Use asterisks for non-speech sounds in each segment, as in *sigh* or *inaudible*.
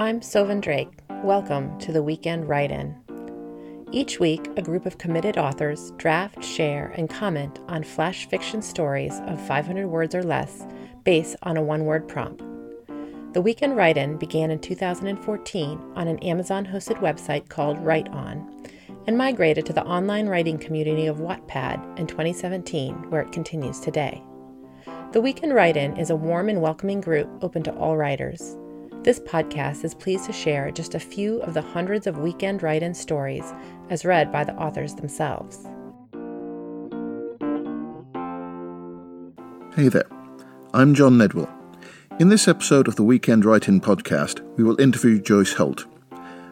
I'm Sovan Drake. Welcome to the Weekend Write In. Each week, a group of committed authors draft, share, and comment on flash fiction stories of 500 words or less based on a one word prompt. The Weekend Write In began in 2014 on an Amazon hosted website called Write On and migrated to the online writing community of Wattpad in 2017, where it continues today. The Weekend Write In is a warm and welcoming group open to all writers. This podcast is pleased to share just a few of the hundreds of weekend write in stories as read by the authors themselves. Hey there, I'm John Nedwell. In this episode of the Weekend Write In podcast, we will interview Joyce Holt.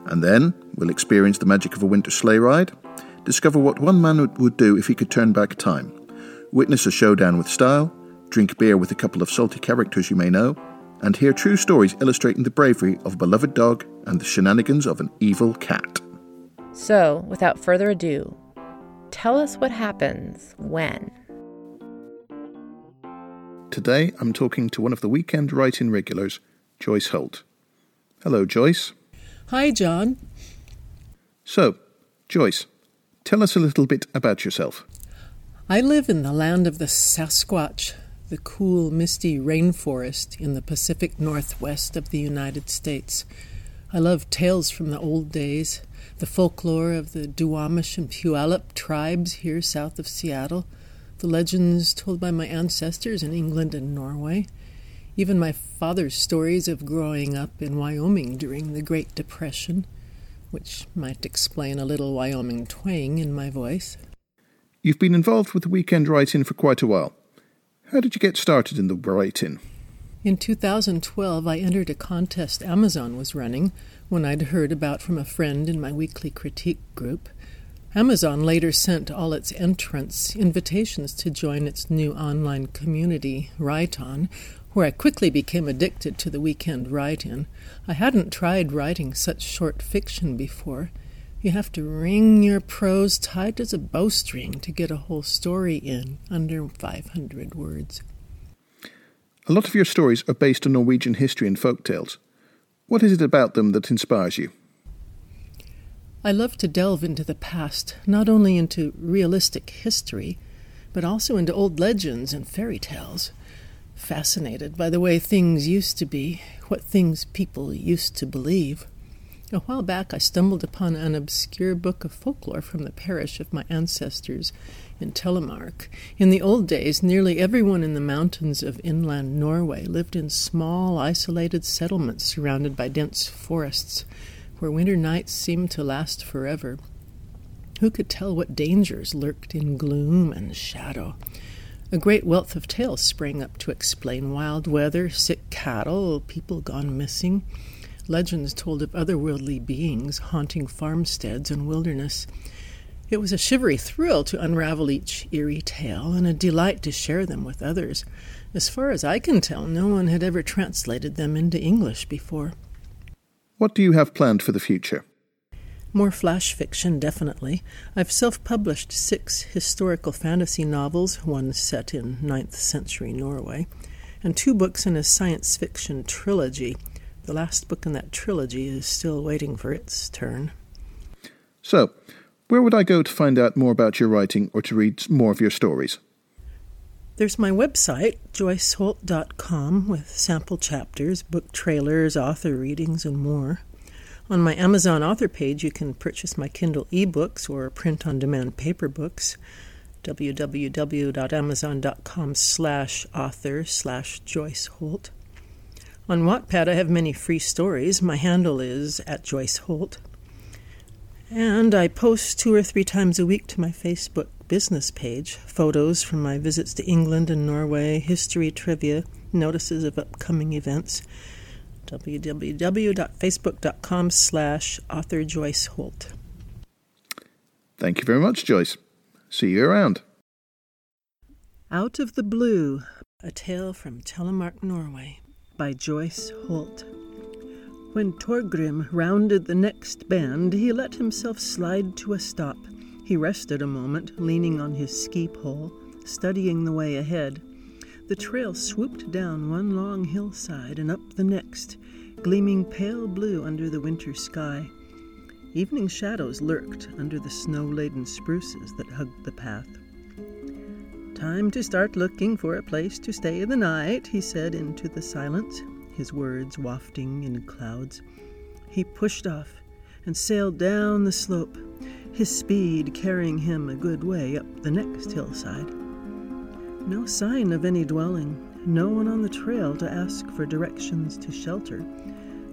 And then we'll experience the magic of a winter sleigh ride, discover what one man would do if he could turn back time, witness a showdown with style, drink beer with a couple of salty characters you may know, and hear true stories illustrating the bravery of a beloved dog and the shenanigans of an evil cat. So, without further ado, tell us what happens when. Today I'm talking to one of the weekend write in regulars, Joyce Holt. Hello, Joyce. Hi, John. So, Joyce, tell us a little bit about yourself. I live in the land of the Sasquatch, the cool, misty rainforest in the Pacific Northwest of the United States. I love tales from the old days, the folklore of the Duwamish and Puyallup tribes here south of Seattle, the legends told by my ancestors in England and Norway, even my father's stories of growing up in Wyoming during the Great Depression, which might explain a little Wyoming twang in my voice. You've been involved with the weekend write in for quite a while. How did you get started in the writing? in? In 2012, I entered a contest Amazon was running when I'd heard about from a friend in my weekly critique group. Amazon later sent all its entrants invitations to join its new online community, Write On, where I quickly became addicted to the weekend write in. I hadn't tried writing such short fiction before. You have to wring your prose tight as a bowstring to get a whole story in under 500 words. A lot of your stories are based on Norwegian history and folk tales. What is it about them that inspires you? I love to delve into the past, not only into realistic history, but also into old legends and fairy tales. Fascinated by the way things used to be, what things people used to believe. A while back, I stumbled upon an obscure book of folklore from the parish of my ancestors in Telemark. In the old days, nearly everyone in the mountains of inland Norway lived in small, isolated settlements surrounded by dense forests, where winter nights seemed to last forever. Who could tell what dangers lurked in gloom and shadow? A great wealth of tales sprang up to explain wild weather, sick cattle, people gone missing. Legends told of otherworldly beings haunting farmsteads and wilderness. It was a shivery thrill to unravel each eerie tale and a delight to share them with others. As far as I can tell, no one had ever translated them into English before. What do you have planned for the future? More flash fiction, definitely. I've self published six historical fantasy novels, one set in ninth century Norway, and two books in a science fiction trilogy the last book in that trilogy is still waiting for its turn. So, where would I go to find out more about your writing or to read more of your stories? There's my website, joyceholt.com, with sample chapters, book trailers, author readings, and more. On my Amazon author page, you can purchase my Kindle ebooks or print on demand paper books. www.amazon.com slash author slash Joyce Holt. On Wattpad, I have many free stories. My handle is at Joyce Holt. And I post two or three times a week to my Facebook business page photos from my visits to England and Norway, history trivia, notices of upcoming events. www.facebook.com slash author Joyce Holt. Thank you very much, Joyce. See you around. Out of the Blue, a tale from Telemark, Norway by Joyce Holt. When Torgrim rounded the next bend, he let himself slide to a stop. He rested a moment, leaning on his ski pole, studying the way ahead. The trail swooped down one long hillside and up the next, gleaming pale blue under the winter sky. Evening shadows lurked under the snow laden spruces that hugged the path. Time to start looking for a place to stay the night, he said into the silence, his words wafting in clouds. He pushed off and sailed down the slope, his speed carrying him a good way up the next hillside. No sign of any dwelling, no one on the trail to ask for directions to shelter.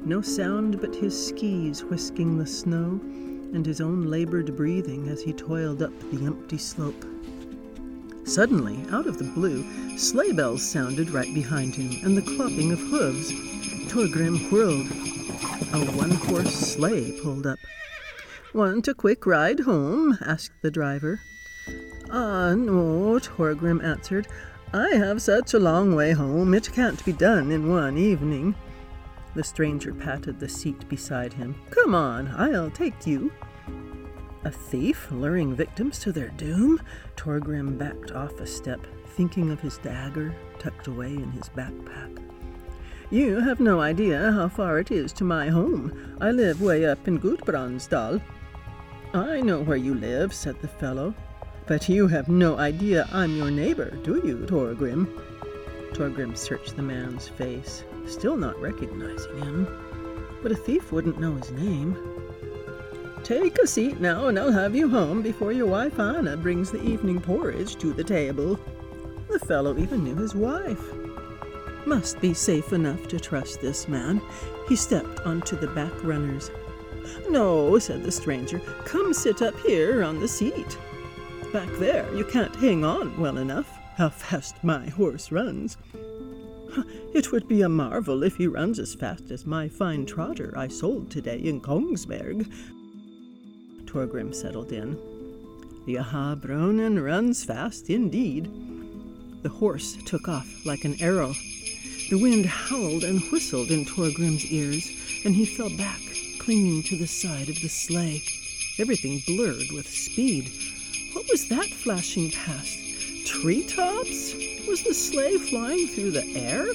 No sound but his skis whisking the snow and his own labored breathing as he toiled up the empty slope. Suddenly, out of the blue, sleigh bells sounded right behind him and the clopping of hooves. Torgrim whirled. A one horse sleigh pulled up. Want a quick ride home? asked the driver. Ah, no, Torgrim answered. I have such a long way home, it can't be done in one evening. The stranger patted the seat beside him. Come on, I'll take you. A thief luring victims to their doom? Torgrim backed off a step, thinking of his dagger tucked away in his backpack. You have no idea how far it is to my home. I live way up in Gudbrandsdal. I know where you live, said the fellow. But you have no idea I'm your neighbor, do you, Torgrim? Torgrim searched the man's face still not recognizing him. But a thief wouldn't know his name. Take a seat now, and I'll have you home before your wife Anna brings the evening porridge to the table. The fellow even knew his wife. Must be safe enough to trust this man. He stepped onto the back runners. No, said the stranger, come sit up here on the seat. Back there you can't hang on well enough. How fast my horse runs. *laughs* It would be a marvel if he runs as fast as my fine trotter I sold today in Kongsberg. Torgrim settled in. Yaha Bronen runs fast indeed. The horse took off like an arrow. The wind howled and whistled in Torgrim's ears, and he fell back, clinging to the side of the sleigh. Everything blurred with speed. What was that flashing past? Treetops? Was the sleigh flying through the air?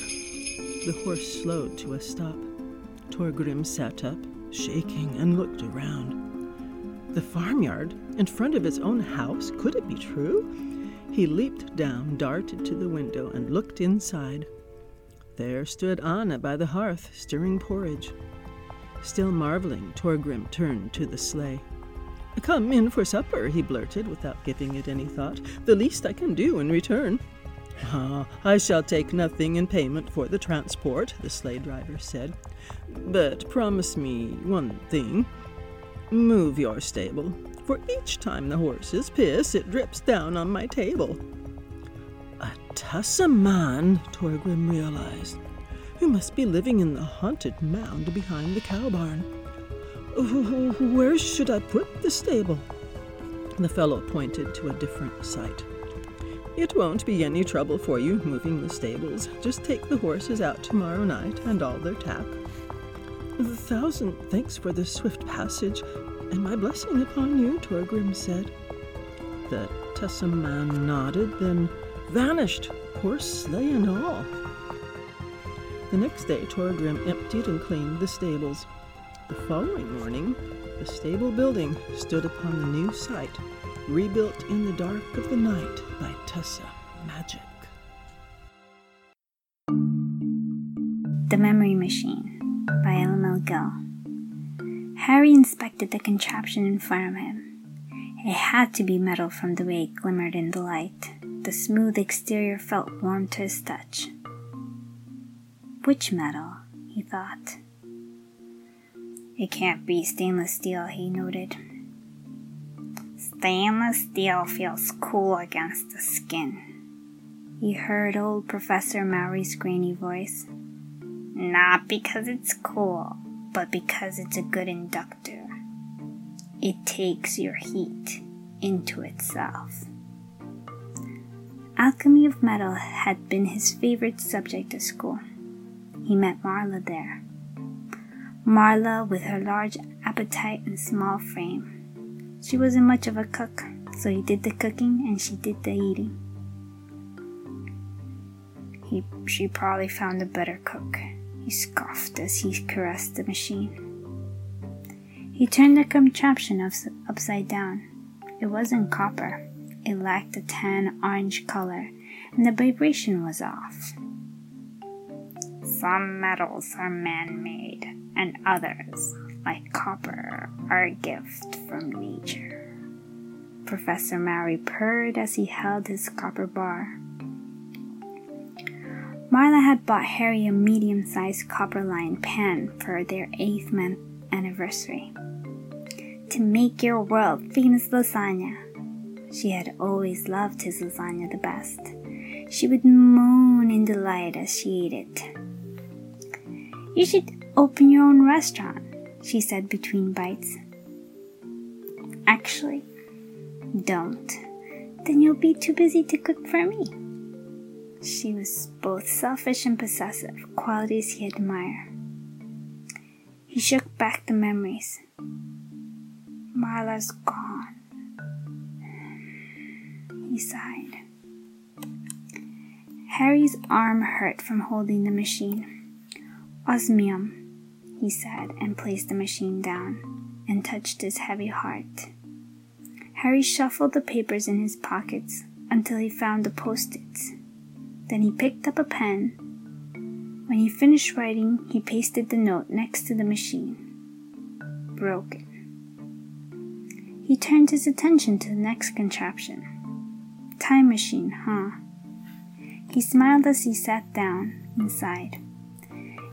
The horse slowed to a stop. Torgrim sat up, shaking, and looked around. The farmyard, in front of his own house, could it be true? He leaped down, darted to the window, and looked inside. There stood Anna by the hearth, stirring porridge. Still marveling, Torgrim turned to the sleigh. Come in for supper, he blurted, without giving it any thought. The least I can do in return. Ah, I shall take nothing in payment for the transport, the sleigh driver said. But promise me one thing. Move your stable, for each time the horses piss, it drips down on my table. A Tussaman, Torgrim realized. You must be living in the haunted mound behind the cow barn. Where should I put the stable? The fellow pointed to a different site. It won't be any trouble for you moving the stables. Just take the horses out tomorrow night and all their tack. A thousand thanks for the swift passage, and my blessing upon you, Torgrim said. The Tessam man nodded, then vanished, horse, sleigh, and all. The next day, Torgrim emptied and cleaned the stables. The following morning, the stable building stood upon the new site rebuilt in the dark of the night by Tessa Magic. The Memory Machine by L.M.L. Gill. Harry inspected the contraption in front of him. It had to be metal from the way it glimmered in the light. The smooth exterior felt warm to his touch. Which metal? he thought. It can't be stainless steel, he noted. Stainless steel feels cool against the skin. He heard old Professor Mowry's grainy voice. Not because it's cool, but because it's a good inductor. It takes your heat into itself. Alchemy of metal had been his favorite subject at school. He met Marla there. Marla, with her large appetite and small frame, she wasn't much of a cook, so he did the cooking and she did the eating. He, she probably found a better cook. He scoffed as he caressed the machine. He turned the contraption ups- upside down. It wasn't copper. It lacked a tan orange color, and the vibration was off. Some metals are man made, and others, like copper, are a gift from nature. Professor Mary purred as he held his copper bar. Marla had bought Harry a medium sized copper lined pan for their eighth month anniversary. To make your world famous lasagna. She had always loved his lasagna the best. She would moan in delight as she ate it. You should open your own restaurant, she said between bites. Actually, don't. Then you'll be too busy to cook for me. She was both selfish and possessive, qualities he admired. He shook back the memories. Marla's gone. He sighed. Harry's arm hurt from holding the machine. Osmium, he said, and placed the machine down and touched his heavy heart. Harry shuffled the papers in his pockets until he found the post its. Then he picked up a pen. When he finished writing, he pasted the note next to the machine. Broken. He turned his attention to the next contraption. Time machine, huh? He smiled as he sat down inside.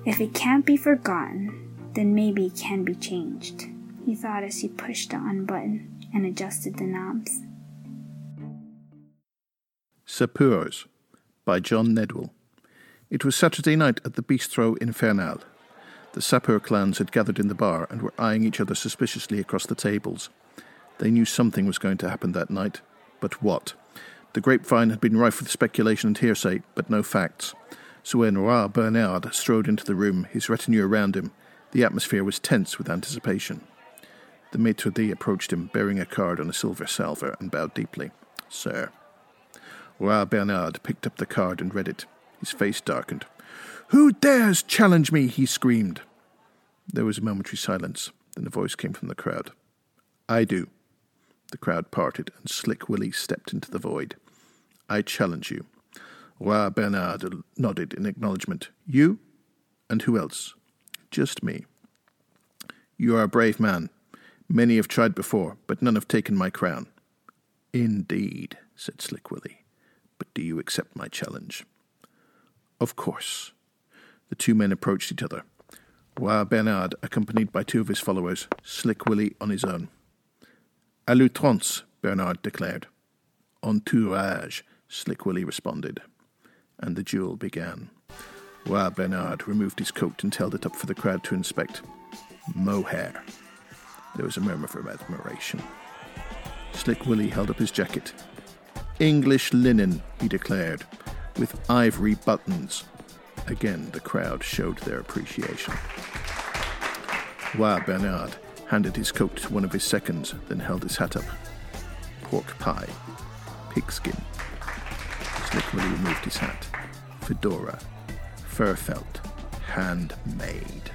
If it can't be forgotten, then maybe it can be changed, he thought as he pushed the on button and adjusted the knobs. Sapeurs by John Nedwell. It was Saturday night at the Bistro Infernal. The Sapeur clans had gathered in the bar and were eyeing each other suspiciously across the tables. They knew something was going to happen that night, but what? The grapevine had been rife with speculation and hearsay, but no facts. So when Roi Bernard strode into the room, his retinue around him, the atmosphere was tense with anticipation. The maitre d' approached him, bearing a card on a silver salver, and bowed deeply. Sir. Roi Bernard picked up the card and read it. His face darkened. Who dares challenge me? he screamed. There was a momentary silence. Then a voice came from the crowd. I do. The crowd parted, and Slick Willie stepped into the void. I challenge you. Roi Bernard nodded in acknowledgement. You? And who else? Just me. You are a brave man. Many have tried before, but none have taken my crown. Indeed, said Slick Willie. But do you accept my challenge? Of course. The two men approached each other. Roi Bernard, accompanied by two of his followers, Slick Willie on his own. A l'outrance, Bernard declared. Entourage, Slick Willie responded. And the duel began. Roi Bernard removed his coat and held it up for the crowd to inspect. Mohair. There was a murmur of admiration. Slick Willie held up his jacket. English linen, he declared, with ivory buttons. Again, the crowd showed their appreciation. Roi Bernard handed his coat to one of his seconds, then held his hat up. Pork pie, pigskin. Slick Willie removed his hat. Fedora, fur felt, handmade.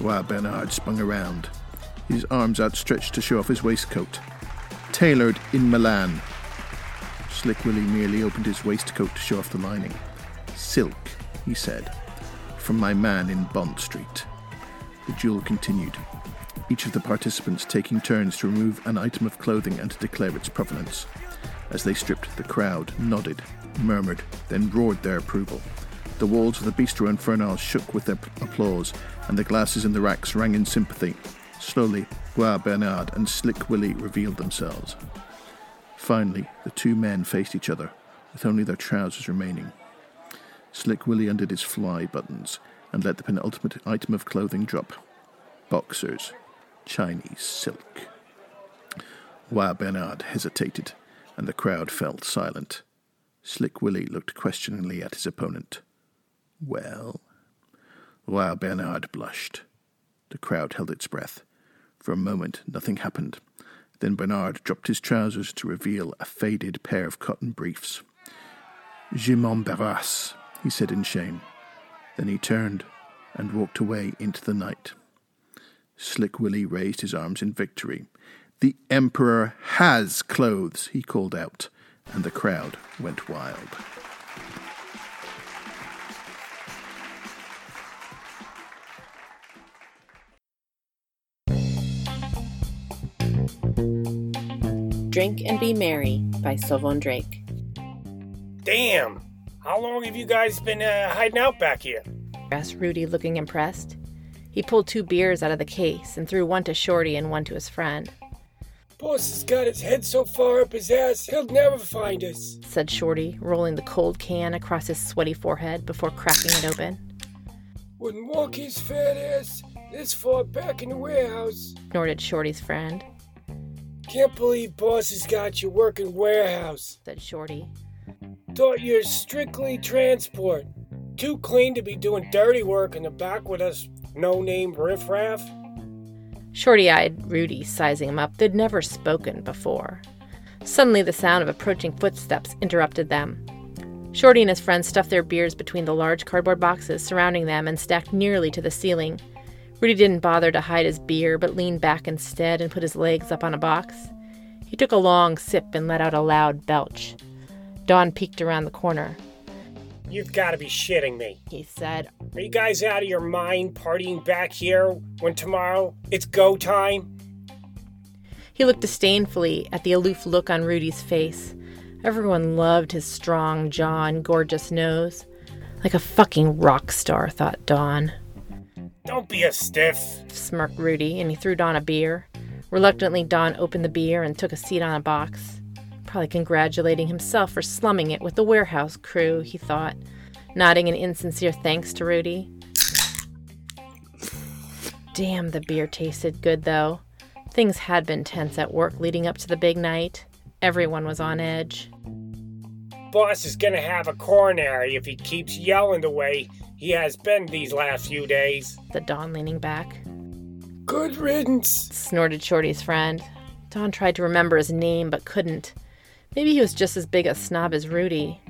Roi Bernard spun around, his arms outstretched to show off his waistcoat. Tailored in Milan. Slick Willie merely opened his waistcoat to show off the lining. Silk, he said, from my man in Bond Street. The duel continued, each of the participants taking turns to remove an item of clothing and to declare its provenance. As they stripped, the crowd nodded, murmured, then roared their approval. The walls of the Bistro Infernal shook with their applause, and the glasses in the racks rang in sympathy. Slowly, Roi Bernard and Slick Willie revealed themselves. Finally, the two men faced each other, with only their trousers remaining. Slick Willie undid his fly buttons and let the penultimate item of clothing drop. Boxers, Chinese silk. Roi Bernard hesitated, and the crowd fell silent. Slick Willie looked questioningly at his opponent. Well? Roi Bernard blushed. The crowd held its breath. For a moment, nothing happened. Then Bernard dropped his trousers to reveal a faded pair of cotton briefs. Je m'embarrasse, he said in shame. Then he turned and walked away into the night. Slick Willie raised his arms in victory. The Emperor has clothes, he called out, and the crowd went wild. Drink and Be Merry by Sylvan Drake. Damn! How long have you guys been uh, hiding out back here? asked Rudy, looking impressed. He pulled two beers out of the case and threw one to Shorty and one to his friend. Boss has got his head so far up his ass, he'll never find us, said Shorty, rolling the cold can across his sweaty forehead before cracking it open. Wouldn't walk his fat ass this far back in the warehouse, snorted Shorty's friend. Can't believe boss has got you working warehouse, said Shorty. Thought you're strictly transport. Too clean to be doing dirty work in the back with us no name riffraff. Shorty eyed Rudy, sizing him up. They'd never spoken before. Suddenly, the sound of approaching footsteps interrupted them. Shorty and his friends stuffed their beers between the large cardboard boxes surrounding them and stacked nearly to the ceiling. Rudy didn't bother to hide his beer, but leaned back instead and put his legs up on a box. He took a long sip and let out a loud belch. Don peeked around the corner. You've got to be shitting me, he said. Are you guys out of your mind partying back here when tomorrow it's go time? He looked disdainfully at the aloof look on Rudy's face. Everyone loved his strong jaw and gorgeous nose. Like a fucking rock star, thought Don. Don't be a stiff, smirked Rudy, and he threw Don a beer. Reluctantly, Don opened the beer and took a seat on a box. Probably congratulating himself for slumming it with the warehouse crew, he thought, nodding an insincere thanks to Rudy. Damn, the beer tasted good, though. Things had been tense at work leading up to the big night. Everyone was on edge. Boss is gonna have a coronary if he keeps yelling the way he has been these last few days, said Don, leaning back. Good riddance, snorted Shorty's friend. Don tried to remember his name but couldn't. Maybe he was just as big a snob as Rudy.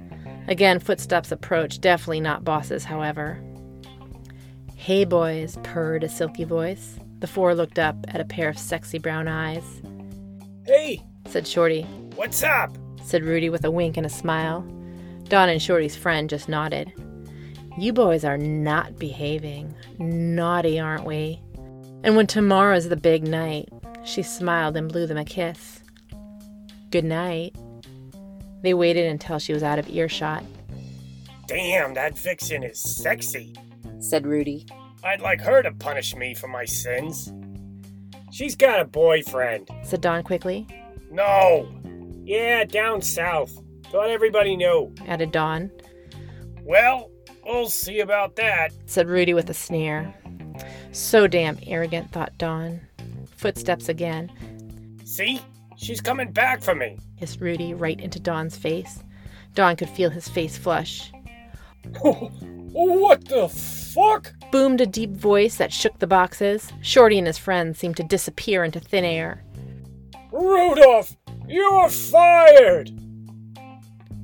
Again, footsteps approached, definitely not bosses, however. Hey, boys, purred a silky voice. The four looked up at a pair of sexy brown eyes. Hey, said Shorty. What's up? said Rudy with a wink and a smile. Don and Shorty's friend just nodded. You boys are not behaving. Naughty, aren't we? And when tomorrow's the big night, she smiled and blew them a kiss. Good night. They waited until she was out of earshot. Damn, that vixen is sexy, said Rudy. I'd like her to punish me for my sins. She's got a boyfriend, said Don quickly. No. Yeah, down south. Thought everybody knew, added Don. Well, we'll see about that, said Rudy with a sneer. So damn arrogant, thought Don. Footsteps again. See? She's coming back for me, hissed Rudy right into Don's face. Don could feel his face flush. *laughs* what the fuck? Boomed a deep voice that shook the boxes. Shorty and his friends seemed to disappear into thin air. Rudolph, you're fired!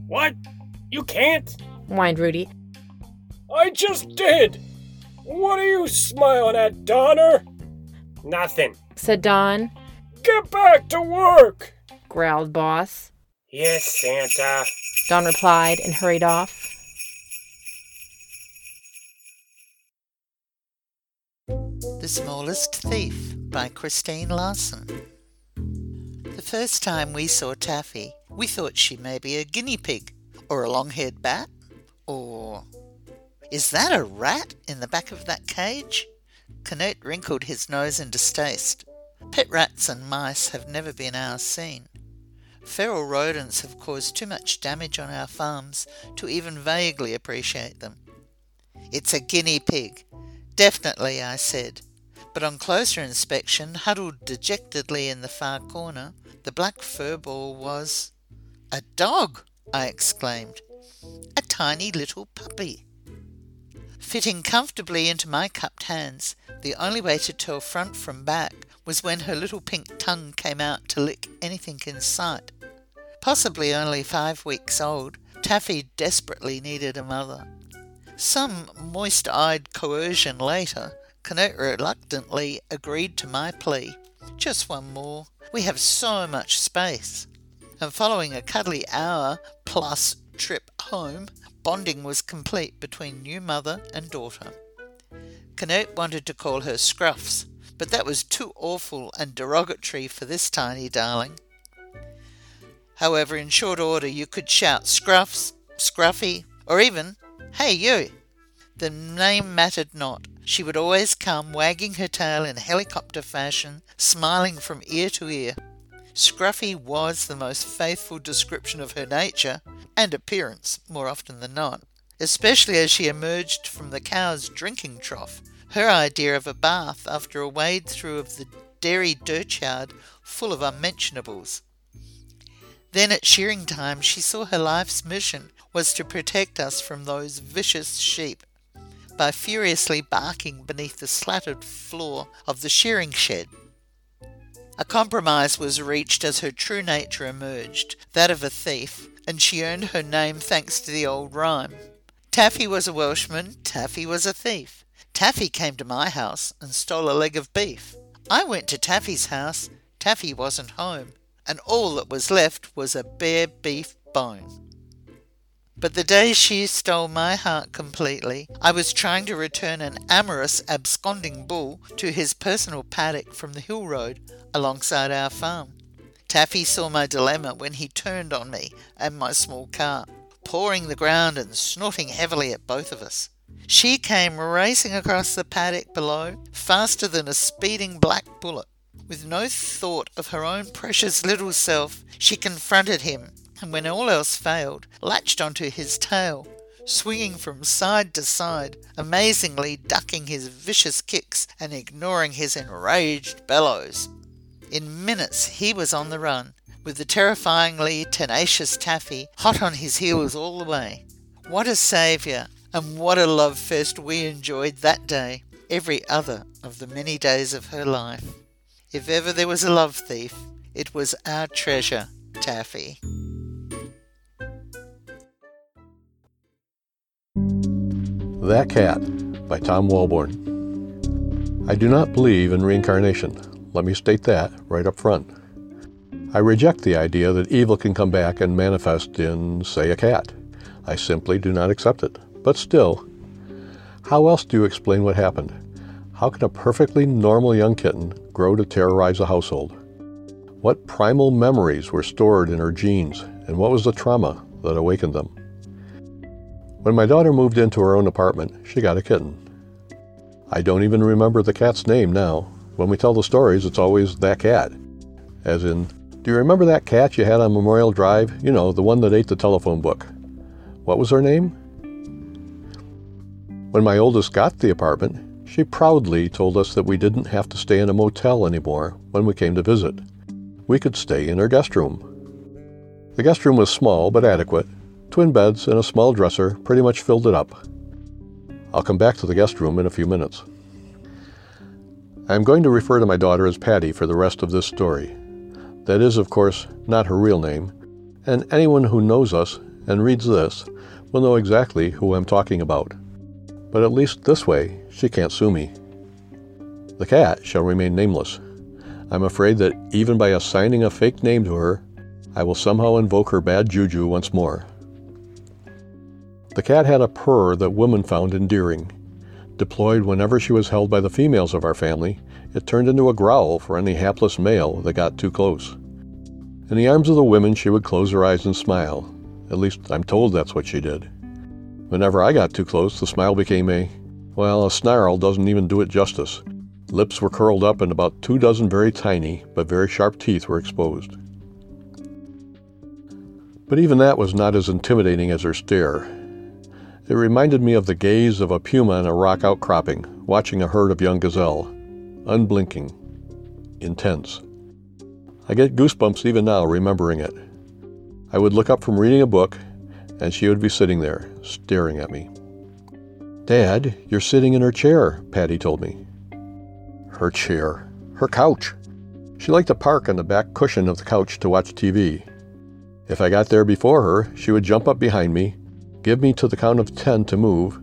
What? You can't? whined Rudy. I just did! What are you smiling at, Donner? Nothing, said Don. Get back to work! growled Boss. Yes, Santa, Don replied and hurried off. The Smallest Thief by Christine Larson. The first time we saw Taffy, we thought she may be a guinea pig, or a long haired bat, or. Is that a rat in the back of that cage? Canute wrinkled his nose in distaste. Pet rats and mice have never been our scene. Feral rodents have caused too much damage on our farms to even vaguely appreciate them. It's a guinea pig. Definitely, I said. But on closer inspection, huddled dejectedly in the far corner, the black fur ball was. A dog! I exclaimed. A tiny little puppy. Fitting comfortably into my cupped hands, the only way to tell front from back was when her little pink tongue came out to lick anything in sight. Possibly only five weeks old, Taffy desperately needed a mother. Some moist eyed coercion later, Canute reluctantly agreed to my plea. Just one more. We have so much space. And following a cuddly hour plus trip home, bonding was complete between new mother and daughter. Canute wanted to call her Scruffs, but that was too awful and derogatory for this tiny darling. However, in short order, you could shout Scruffs, Scruffy, or even, Hey, you! The name mattered not. She would always come, wagging her tail in helicopter fashion, smiling from ear to ear. Scruffy was the most faithful description of her nature and appearance, more often than not, especially as she emerged from the cow's drinking trough, her idea of a bath after a wade through of the dairy dirtyard full of unmentionables. Then at shearing time she saw her life's mission was to protect us from those vicious sheep by furiously barking beneath the slatted floor of the shearing shed. A compromise was reached as her true nature emerged, that of a thief, and she earned her name thanks to the old rhyme. Taffy was a Welshman, Taffy was a thief. Taffy came to my house and stole a leg of beef. I went to Taffy's house, Taffy wasn't home, and all that was left was a bare beef bone. But the day she stole my heart completely, I was trying to return an amorous absconding bull to his personal paddock from the hill road alongside our farm. Taffy saw my dilemma when he turned on me and my small car, pawing the ground and snorting heavily at both of us. She came racing across the paddock below, faster than a speeding black bullet. With no thought of her own precious little self, she confronted him, and when all else failed, latched onto his tail, swinging from side to side, amazingly ducking his vicious kicks and ignoring his enraged bellows. In minutes he was on the run, with the terrifyingly tenacious Taffy hot on his heels all the way. What a saviour, and what a love fest we enjoyed that day, every other of the many days of her life. If ever there was a love thief, it was our treasure, Taffy. That Cat by Tom Walborn. I do not believe in reincarnation. Let me state that right up front. I reject the idea that evil can come back and manifest in, say, a cat. I simply do not accept it. But still, how else do you explain what happened? How can a perfectly normal young kitten grow to terrorize a household? What primal memories were stored in her genes, and what was the trauma that awakened them? When my daughter moved into her own apartment, she got a kitten. I don't even remember the cat's name now. When we tell the stories, it's always that cat. As in, do you remember that cat you had on Memorial Drive? You know, the one that ate the telephone book. What was her name? When my oldest got the apartment, she proudly told us that we didn't have to stay in a motel anymore when we came to visit. We could stay in her guest room. The guest room was small but adequate. Twin beds and a small dresser pretty much filled it up. I'll come back to the guest room in a few minutes. I am going to refer to my daughter as Patty for the rest of this story. That is, of course, not her real name, and anyone who knows us and reads this will know exactly who I'm talking about but at least this way she can't sue me. The cat shall remain nameless. I'm afraid that even by assigning a fake name to her, I will somehow invoke her bad juju once more. The cat had a purr that women found endearing. Deployed whenever she was held by the females of our family, it turned into a growl for any hapless male that got too close. In the arms of the women, she would close her eyes and smile. At least, I'm told that's what she did. Whenever I got too close, the smile became a, well, a snarl doesn't even do it justice. Lips were curled up and about two dozen very tiny but very sharp teeth were exposed. But even that was not as intimidating as her stare. It reminded me of the gaze of a puma in a rock outcropping, watching a herd of young gazelle, unblinking, intense. I get goosebumps even now remembering it. I would look up from reading a book and she would be sitting there, staring at me. Dad, you're sitting in her chair, Patty told me. Her chair. Her couch. She liked to park on the back cushion of the couch to watch TV. If I got there before her, she would jump up behind me, give me to the count of ten to move,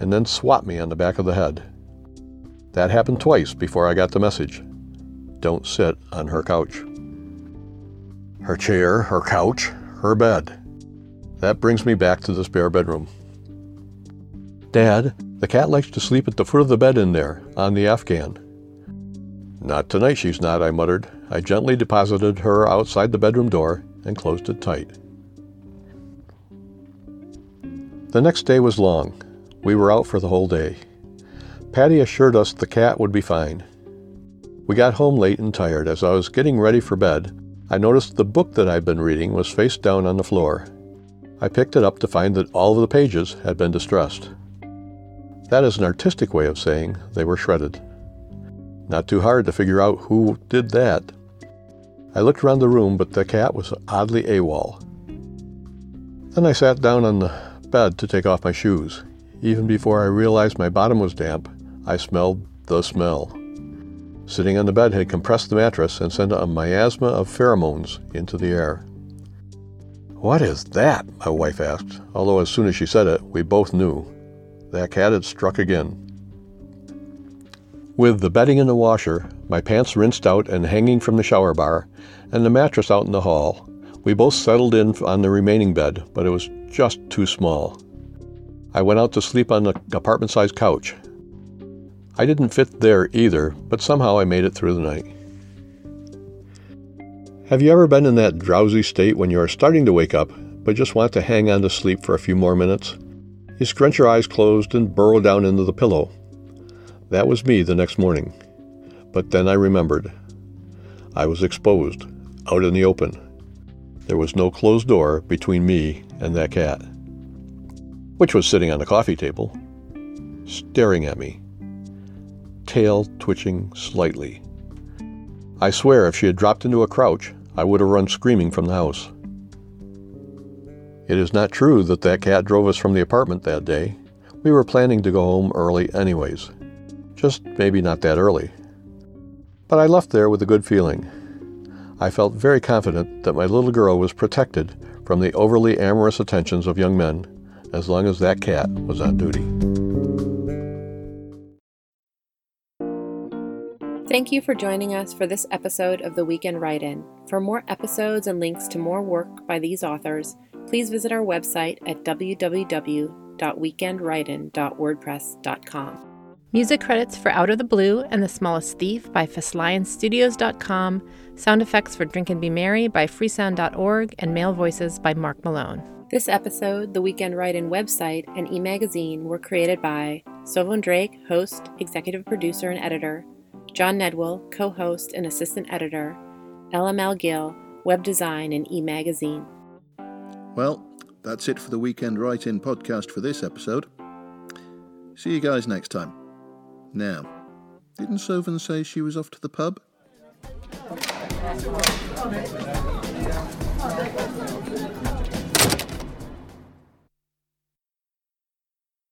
and then swat me on the back of the head. That happened twice before I got the message. Don't sit on her couch. Her chair, her couch, her bed. That brings me back to the spare bedroom. Dad, the cat likes to sleep at the foot of the bed in there, on the Afghan. Not tonight, she's not, I muttered. I gently deposited her outside the bedroom door and closed it tight. The next day was long. We were out for the whole day. Patty assured us the cat would be fine. We got home late and tired. As I was getting ready for bed, I noticed the book that I'd been reading was face down on the floor. I picked it up to find that all of the pages had been distressed. That is an artistic way of saying they were shredded. Not too hard to figure out who did that. I looked around the room, but the cat was oddly AWOL. Then I sat down on the bed to take off my shoes. Even before I realized my bottom was damp, I smelled the smell. Sitting on the bed had compressed the mattress and sent a miasma of pheromones into the air. What is that? my wife asked, although as soon as she said it, we both knew. That cat had struck again. With the bedding in the washer, my pants rinsed out and hanging from the shower bar, and the mattress out in the hall, we both settled in on the remaining bed, but it was just too small. I went out to sleep on the apartment sized couch, I didn't fit there either, but somehow I made it through the night. Have you ever been in that drowsy state when you are starting to wake up, but just want to hang on to sleep for a few more minutes? You scrunch your eyes closed and burrow down into the pillow. That was me the next morning. But then I remembered. I was exposed, out in the open. There was no closed door between me and that cat, which was sitting on the coffee table, staring at me tail twitching slightly. I swear if she had dropped into a crouch, I would have run screaming from the house. It is not true that that cat drove us from the apartment that day. We were planning to go home early anyways. Just maybe not that early. But I left there with a good feeling. I felt very confident that my little girl was protected from the overly amorous attentions of young men as long as that cat was on duty. Thank you for joining us for this episode of the Weekend Write In. For more episodes and links to more work by these authors, please visit our website at www.weekendwritein.wordpress.com. Music credits for Out of the Blue and The Smallest Thief by FasLionStudios.com, sound effects for Drink and Be Merry by freesound.org, and male voices by Mark Malone. This episode, the Weekend Write In website, and e magazine were created by Sovon Drake, host, executive producer, and editor, John Nedwell, co host and assistant editor, LML Gill, web design and e magazine. Well, that's it for the Weekend Write In podcast for this episode. See you guys next time. Now, didn't Sovan say she was off to the pub?